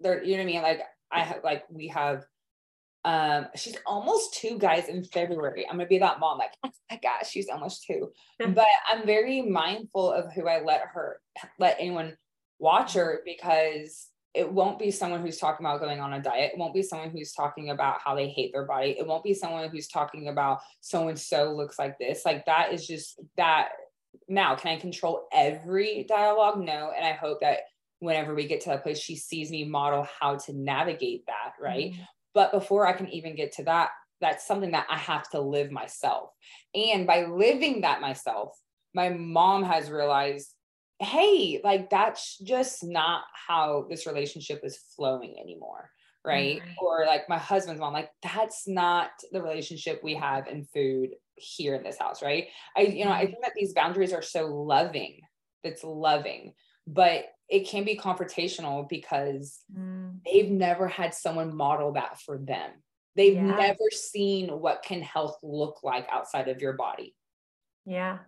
they're you know what I mean." Like I have, like we have, um, she's almost two guys in February. I'm gonna be that mom, like, oh my gosh, she's almost two. but I'm very mindful of who I let her let anyone watch her because it won't be someone who's talking about going on a diet. It won't be someone who's talking about how they hate their body. It won't be someone who's talking about so and so looks like this. Like that is just that. Now, can I control every dialogue? No. And I hope that whenever we get to that place, she sees me model how to navigate that. Right. Mm-hmm. But before I can even get to that, that's something that I have to live myself. And by living that myself, my mom has realized hey, like that's just not how this relationship is flowing anymore. Right. Mm-hmm. Or like my husband's mom, like that's not the relationship we have in food here in this house. Right. I, you know, I think that these boundaries are so loving. That's loving, but it can be confrontational because mm. they've never had someone model that for them. They've yeah. never seen what can health look like outside of your body. Yeah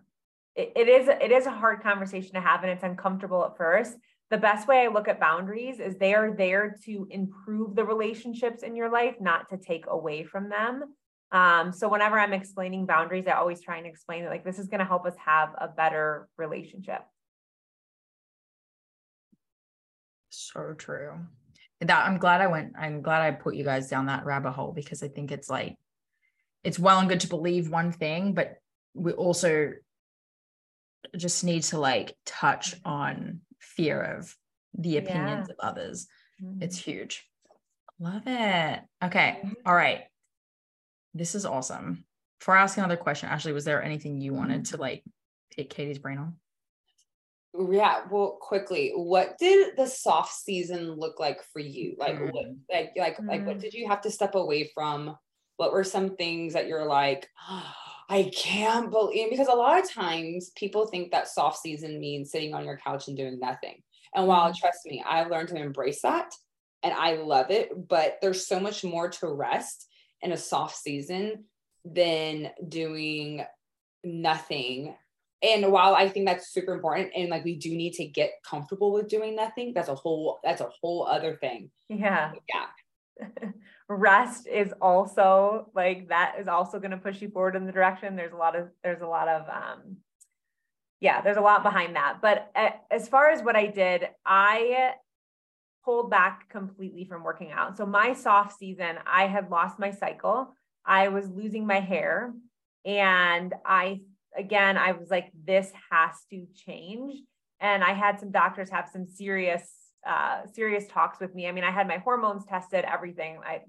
it, is it is a hard conversation to have and it's uncomfortable at first. The best way i look at boundaries is they are there to improve the relationships in your life not to take away from them. Um, so whenever i'm explaining boundaries i always try and explain that like this is going to help us have a better relationship. So true. That i'm glad i went i'm glad i put you guys down that rabbit hole because i think it's like it's well and good to believe one thing but we also just need to like touch on fear of the opinions yeah. of others. Mm-hmm. It's huge. Love it. Okay. Mm-hmm. All right. This is awesome. Before I ask another question, Ashley, was there anything you wanted mm-hmm. to like pick Katy's brain on? Yeah, well, quickly, what did the soft season look like for you? Like, mm. what, like, like, mm. like, what mm. did you have to step away from? What were some things that you're like, oh, I can't believe because a lot of times people think that soft season means sitting on your couch and doing nothing. And while mm-hmm. trust me, I've learned to embrace that and I love it, but there's so much more to rest in a soft season than doing nothing. And while I think that's super important and like we do need to get comfortable with doing nothing, that's a whole that's a whole other thing. Yeah. Yeah. rest is also like that is also going to push you forward in the direction. There's a lot of there's a lot of um yeah there's a lot behind that. But as far as what i did i pulled back completely from working out. So my soft season i had lost my cycle. I was losing my hair. And i again i was like this has to change. And i had some doctors have some serious uh, serious talks with me. I mean, I had my hormones tested, everything. I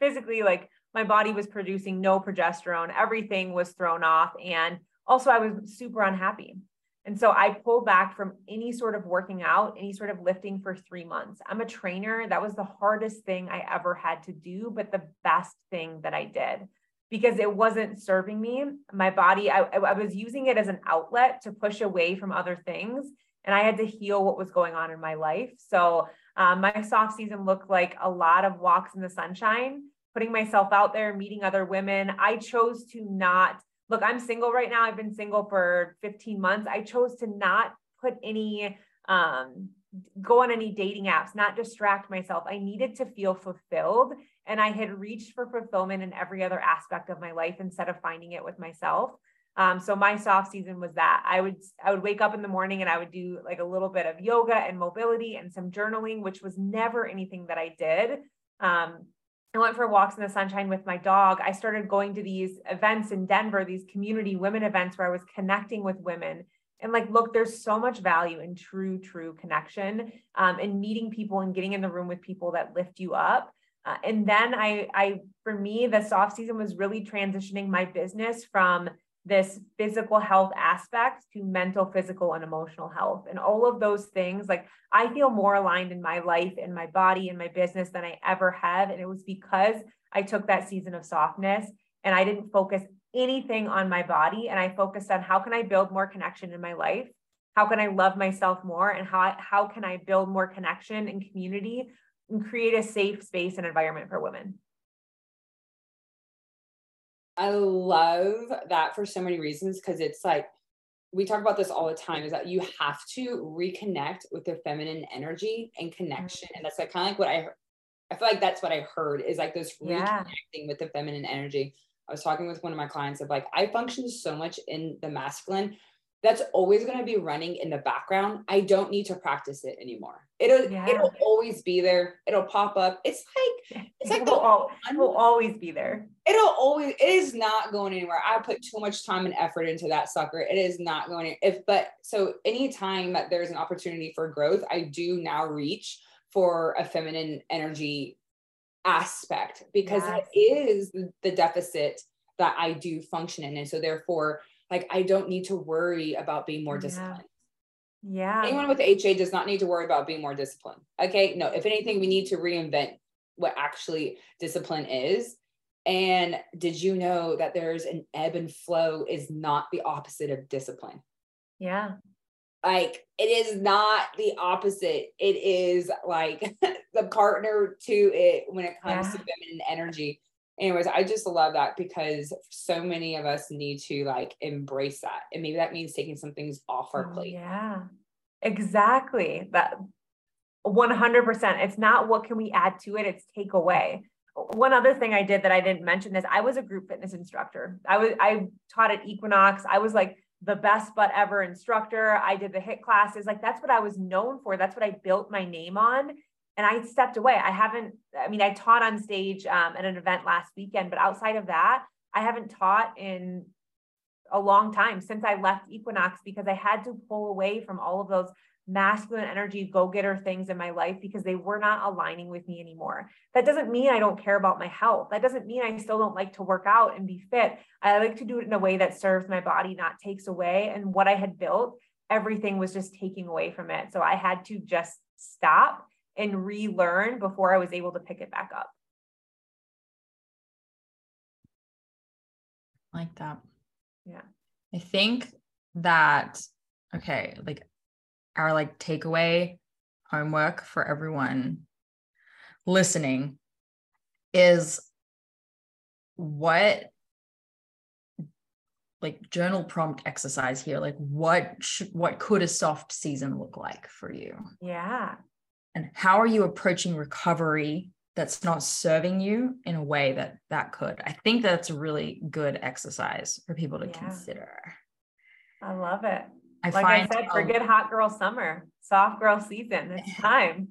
physically, like, my body was producing no progesterone, everything was thrown off. And also, I was super unhappy. And so I pulled back from any sort of working out, any sort of lifting for three months. I'm a trainer. That was the hardest thing I ever had to do, but the best thing that I did because it wasn't serving me. My body, I, I was using it as an outlet to push away from other things. And I had to heal what was going on in my life. So um, my soft season looked like a lot of walks in the sunshine, putting myself out there, meeting other women. I chose to not look, I'm single right now. I've been single for 15 months. I chose to not put any, um, go on any dating apps, not distract myself. I needed to feel fulfilled. And I had reached for fulfillment in every other aspect of my life instead of finding it with myself. Um, so my soft season was that I would I would wake up in the morning and I would do like a little bit of yoga and mobility and some journaling, which was never anything that I did. Um, I went for walks in the sunshine with my dog. I started going to these events in Denver, these community women events where I was connecting with women. And like, look, there's so much value in true, true connection um, and meeting people and getting in the room with people that lift you up. Uh, and then I, I, for me, the soft season was really transitioning my business from this physical health aspect to mental, physical, and emotional health. And all of those things, like I feel more aligned in my life and my body and my business than I ever have. And it was because I took that season of softness and I didn't focus anything on my body. And I focused on how can I build more connection in my life? How can I love myself more? And how, how can I build more connection and community and create a safe space and environment for women? I love that for so many reasons because it's like we talk about this all the time is that you have to reconnect with the feminine energy and connection. And that's like kind of like what I I feel like that's what I heard is like this yeah. reconnecting with the feminine energy. I was talking with one of my clients of like I function so much in the masculine that's always going to be running in the background. I don't need to practice it anymore. It'll yeah. it'll always be there. It'll pop up. It's like it's like it will, all, it will always be there. It'll always it is not going anywhere. I put too much time and effort into that sucker. It is not going if but so anytime that there's an opportunity for growth, I do now reach for a feminine energy aspect because yes. it is the deficit that I do function in. And so therefore like I don't need to worry about being more disciplined. Yeah. Anyone with HA does not need to worry about being more disciplined. Okay. No, if anything, we need to reinvent what actually discipline is. And did you know that there's an ebb and flow is not the opposite of discipline? Yeah. Like it is not the opposite. It is like the partner to it when it comes yeah. to feminine energy anyways i just love that because so many of us need to like embrace that and maybe that means taking some things off our oh, plate. yeah. Exactly. That 100% it's not what can we add to it it's take away. One other thing i did that i didn't mention is i was a group fitness instructor. I was i taught at equinox. I was like the best but ever instructor. I did the HIIT classes. Like that's what i was known for. That's what i built my name on and I stepped away. I haven't, I mean, I taught on stage um, at an event last weekend, but outside of that, I haven't taught in a long time since I left Equinox because I had to pull away from all of those masculine energy go getter things in my life because they were not aligning with me anymore. That doesn't mean I don't care about my health. That doesn't mean I still don't like to work out and be fit. I like to do it in a way that serves my body, not takes away. And what I had built, everything was just taking away from it. So I had to just stop and relearn before I was able to pick it back up. Like that. Yeah. I think that, okay, like our like takeaway homework for everyone listening is what like journal prompt exercise here like what should what could a soft season look like for you yeah and how are you approaching recovery that's not serving you in a way that that could i think that's a really good exercise for people to yeah. consider i love it I like find, I said, forget hot girl summer, soft girl season. It's time.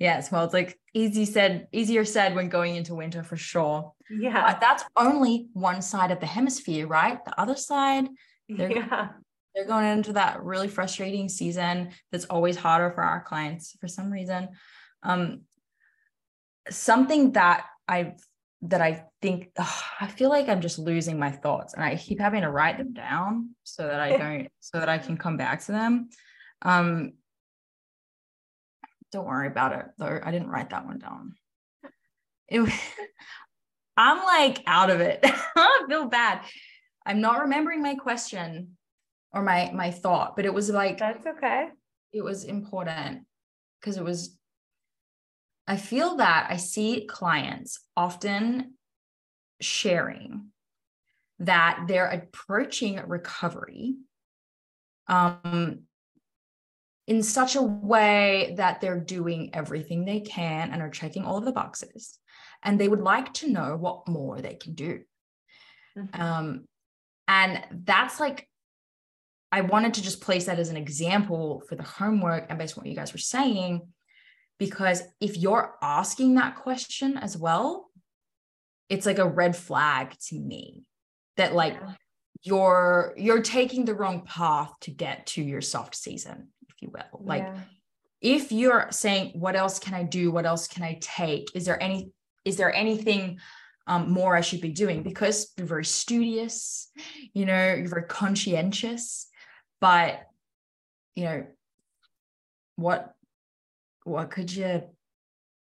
yes. Well, it's like easy said, easier said when going into winter for sure. Yeah. But that's only one side of the hemisphere, right? The other side, yeah they're going into that really frustrating season that's always harder for our clients for some reason. Um, something that I've that I think ugh, I feel like I'm just losing my thoughts and I keep having to write them down so that I don't so that I can come back to them. Um don't worry about it though. I didn't write that one down. It, I'm like out of it. I feel bad. I'm not remembering my question or my my thought, but it was like That's okay. it was important because it was I feel that I see clients often sharing that they're approaching recovery um, in such a way that they're doing everything they can and are checking all of the boxes. And they would like to know what more they can do. Mhm. Um, and that's like, I wanted to just place that as an example for the homework and based on what you guys were saying, because if you're asking that question as well, it's like a red flag to me that like Yeah. you're you're taking the wrong path to get to your soft season, if you will. Like Yeah. if you're saying what else can i do what else can i take is there any is there anything um, more i should be doing because you're very studious you know you're very conscientious but you know what what could you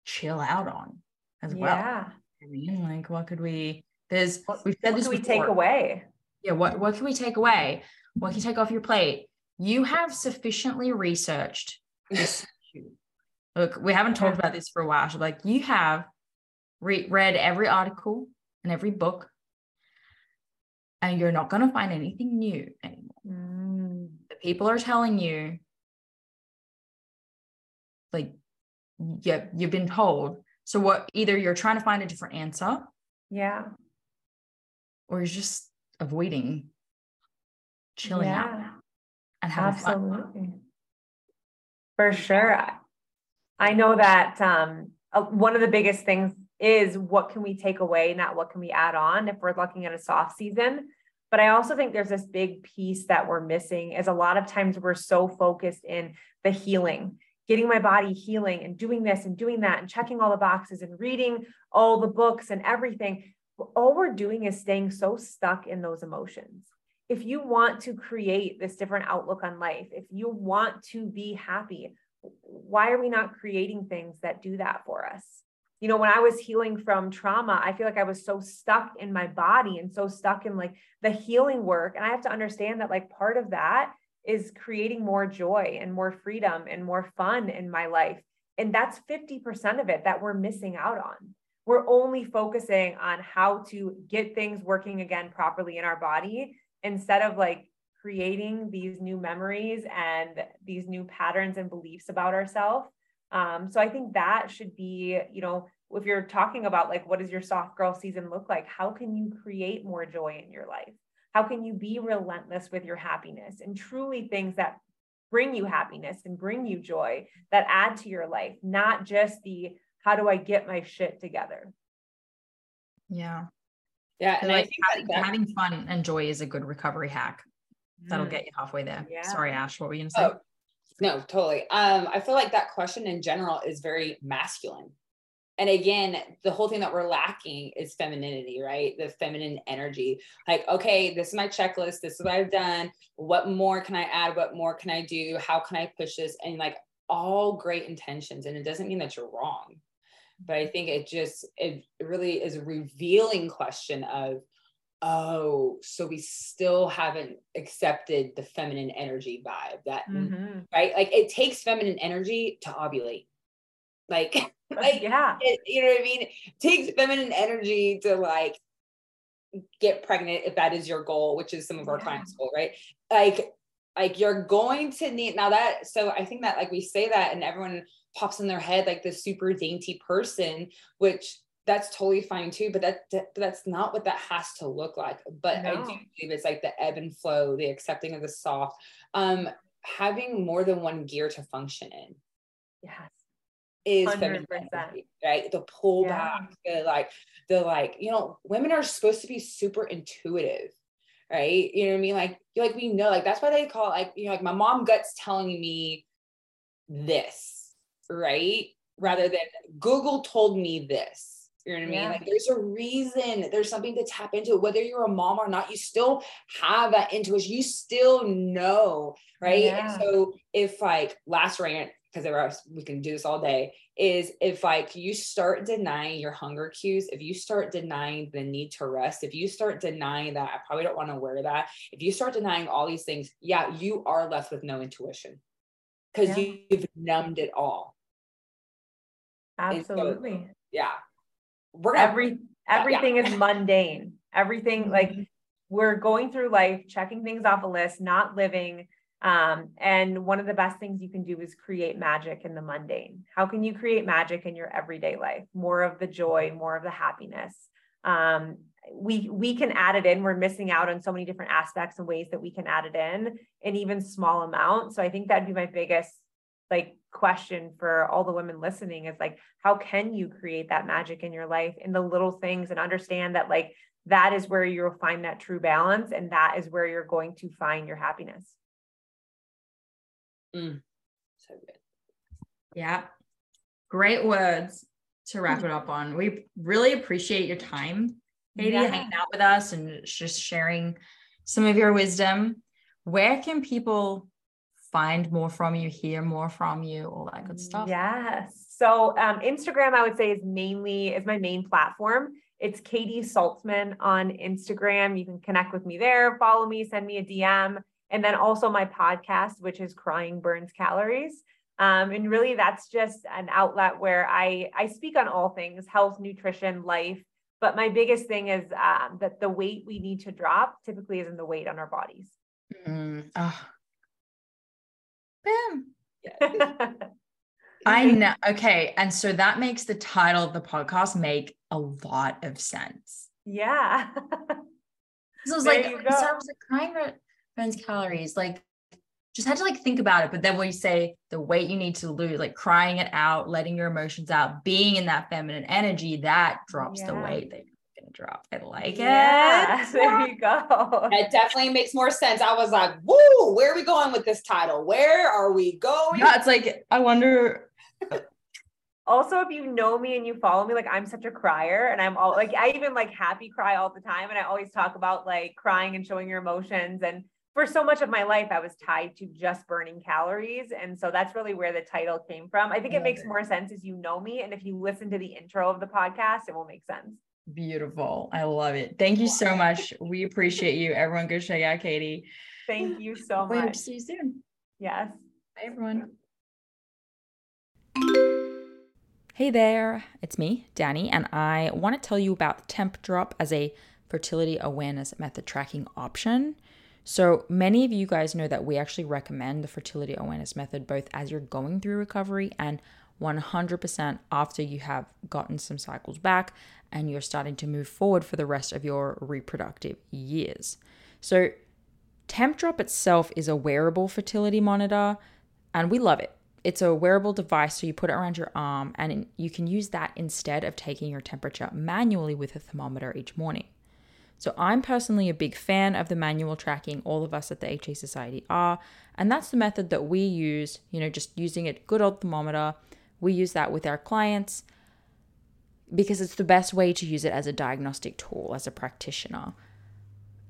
chill out on as well yeah. i mean like what could we there's What- we've said What this we take away? Yeah, what what can we take away? What can you take off your plate? You have sufficiently researched this. Look, we haven't talked about this for a while. So like you have re- read every article and every book, and you're not going to find anything new anymore. Mm. People are telling you, like, yeah, you've been told. So what? Either you're trying to find a different answer, Yeah. or you're just avoiding chilling out and having fun. For sure. I- I know that um, uh, one of the biggest things is what can we take away, not what can we add on if we're looking at a soft season. But I also think there's this big piece that we're missing is a lot of times we're so focused in the healing, getting my body healing and doing this and doing that and checking all the boxes and reading all the books and everything. All we're doing is staying so stuck in those emotions if you want to create this different outlook on life, if you want to be happy, why are we not creating things that do that for us? You know, when I was healing from trauma, I feel like I was so stuck in my body and so stuck in like the healing work. And I have to understand that, like, part of that is creating more joy and more freedom and more fun in my life. And that's 50% of it that we're missing out on. We're only focusing on how to get things working again properly in our body instead of like creating these new memories and these new patterns and beliefs about ourselves. Um, so I think that should be, you know, if you're talking about like what does your soft girl season look like, how can you create more joy in your life? How can you be relentless with your happiness and truly things that bring you happiness and bring you joy that add to your life, not just the how do I get my shit together? Yeah. Yeah. And And I like think having, that, that having fun and joy is a good recovery hack. That'll Mm. get you halfway there. Yeah. Sorry, Ash. What were you gonna say? Oh, no, totally. Um, I feel like that question in general is very masculine. And again, the whole thing that we're lacking is femininity, right? The feminine energy. Like, okay, this is my checklist. This is what I've done. What more can I add? What more can I do? How can I push this? And like all great intentions. And it doesn't mean that you're wrong. But I think it just, it really is a revealing question of, oh, so we still haven't accepted the feminine energy vibe that Mhm. right? Like it takes feminine energy to ovulate. Like, like yeah. it, you know what I mean? It takes feminine energy to like get pregnant if that is your goal, which is some of our Yeah. clients' goal, right? Like, like you're going to need now that so I think that like we say that and everyone pops in their head like the super dainty person, which that's totally fine too, but that, that that's not what that has to look like. But I do believe it's like the ebb and flow, the accepting of the soft, um, having more than one gear to function in Yes. is feminine 100%. energy, right? The pull Yeah. back, the like, the like, you know, women are supposed to be super intuitive, right? You know what I mean? Like, you like we know, like that's why they call it like, you know, like my mom guts telling me this, right? Rather than Google told me this, You know what I mean? Yeah. Like there's a reason, there's something to tap into, whether you're a mom or not, you still have that intuition, you still know, right? Yeah. And so if like last rant, because we can do this all day, is if like you start denying your hunger cues, if you start denying the need to rest, if you start denying that I probably don't want to wear that, if you start denying all these things, yeah, you are left with no intuition because Yeah. you've numbed it all. And so- Absolutely. Yeah. We're gonna Every everything is mundane. Everything like we're going through life, checking things off a list, not living. Um, and one of the best things you can do is create magic in the mundane. How can you create magic in your everyday life? More of the joy, more of the happiness. Um, we we can add it in. We're missing out on so many different aspects and ways that we can add it in, in even small amounts. So I think that'd be my biggest like question for all the women listening is like how can you create that magic in your life in the little things and understand that like that is where you'll find that true balance and that is where you're going to find your happiness mm. so good. Yeah. Great words to wrap it up on. We really appreciate your time, Katy, Yeah. hanging out with us and just sharing some of your wisdom. Where can people find more from you, hear more from you, all that good stuff? Yes. So um, Instagram, I would say, is mainly is my main platform. It's Katy Saltsman on Instagram. You can connect with me there, follow me, send me a DM, and then also my podcast, which is Crying Burns Calories. Um, and really, that's just an outlet where I I speak on all things health, nutrition, life. But my biggest thing is um, that the weight we need to drop typically isn't the weight on our bodies. Mm, ah. Bam. I know. Okay. And so that makes the title of the podcast make a lot of sense. yeah. So I was There like, so. I was like crying burns calories. Like, just had to like think about it. But then when you say the weight you need to lose, like crying it out, letting your emotions out, being in that feminine energy, that drops the weight that you're gonna drop. I like Yeah, it. there you go. It definitely makes more sense. I was like, woo, where are we going with this title? Where are we going? Yeah, it's like I wonder. Also, if you know me and you follow me, like I'm such a crier and I'm all like, I even like happy cry all the time. And I always talk about like crying and showing your emotions. And for so much of my life, I was tied to just burning calories. And so that's really where the title came from. I think it makes more sense as you know me. And if you listen to the intro of the podcast, it will make sense. Beautiful. I love it. Thank you so much. We appreciate you. Everyone go check out Katy. Thank you so We hope much. see you soon. Yes. Bye everyone. Hey there, it's me, Dani, and I want to tell you about Temp Drop as a fertility awareness method tracking option. So, many of you guys know that we actually recommend the fertility awareness method both as you're going through recovery and 100% after you have gotten some cycles back and you're starting to move forward for the rest of your reproductive years. So, Temp Drop itself is a wearable fertility monitor, and we love it. It's a wearable device, so you put it around your arm, and you can use that instead of taking your temperature manually with a thermometer each morning. So, I'm personally a big fan of the manual tracking, all of us at the HA Society are, and that's the method that we use, you know, just using a good old thermometer. We use that with our clients because it's the best way to use it as a diagnostic tool as a practitioner.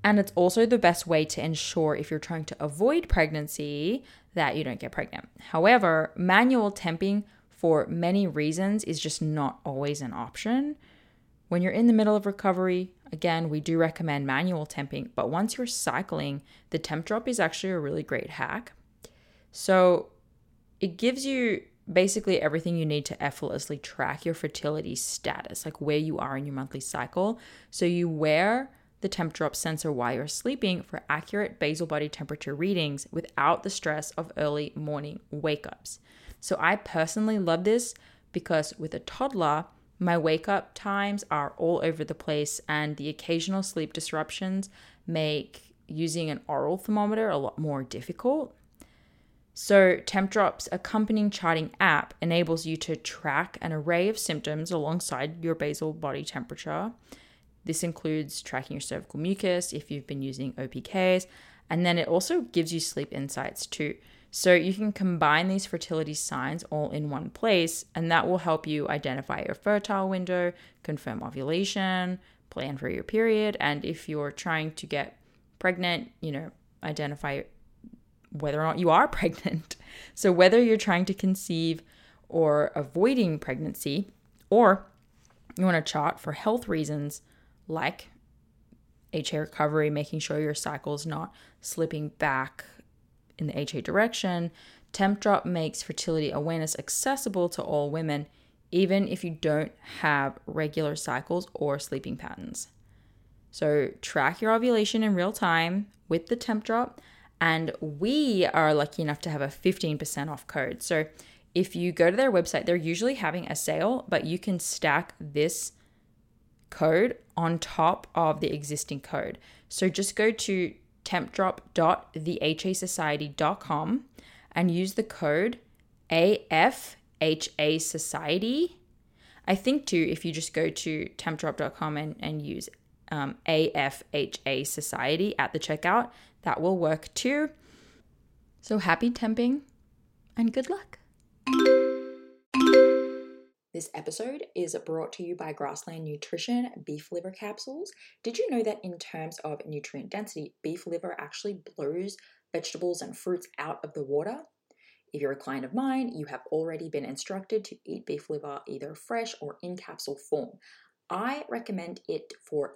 And it's also the best way to ensure if you're trying to avoid pregnancy that you don't get pregnant. However, manual temping for many reasons is just not always an option. When you're in the middle of recovery, again, we do recommend manual temping, but once you're cycling, the temp drop is actually a really great hack. So it gives you basically everything you need to effortlessly track your fertility status, like where you are in your monthly cycle. So you wear the temp drop sensor while you're sleeping for accurate basal body temperature readings without the stress of early morning wake ups. So I personally love this because with a toddler, my wake up times are all over the place, and the occasional sleep disruptions make using an oral thermometer a lot more difficult. So, TempDrop's accompanying charting app enables you to track an array of symptoms alongside your basal body temperature. This includes tracking your cervical mucus if you've been using OPKs, and then it also gives you sleep insights too. So you can combine these fertility signs all in one place, and that will help you identify your fertile window, confirm ovulation, plan for your period, and if you're trying to get pregnant, you know, identify whether or not you are pregnant. So whether you're trying to conceive or avoiding pregnancy, or you want to chart for health reasons like HA recovery, making sure your cycle is not slipping back in the HA direction, Tempdrop makes fertility awareness accessible to all women, even if you don't have regular cycles or sleeping patterns. So, track your ovulation in real time with the Tempdrop, and we are lucky enough to have a 15% off code. So, if you go to their website, they're usually having a sale, but you can stack this code on top of the existing code. So, just go to tempdrop.thehasociety.com and use the code AFHA Society. I think too, if you just go to tempdrop.com and, and use um, AFHA Society at the checkout, that will work too. So happy temping and good luck. This episode is brought to you by Grassland Nutrition beef liver capsules. Did you know that in terms of nutrient density, beef liver actually blows vegetables and fruits out of the water? If you're a client of mine, you have already been instructed to eat beef liver either fresh or in capsule form. I recommend it for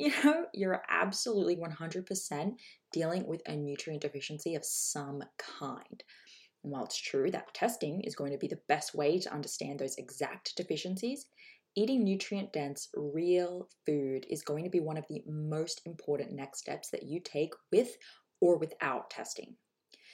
you know, you're absolutely 100% dealing with a nutrient deficiency of some kind. And while it's true that testing is going to be the best way to understand those exact deficiencies, eating nutrient dense, real food is going to be one of the most important next steps that you take with or without testing.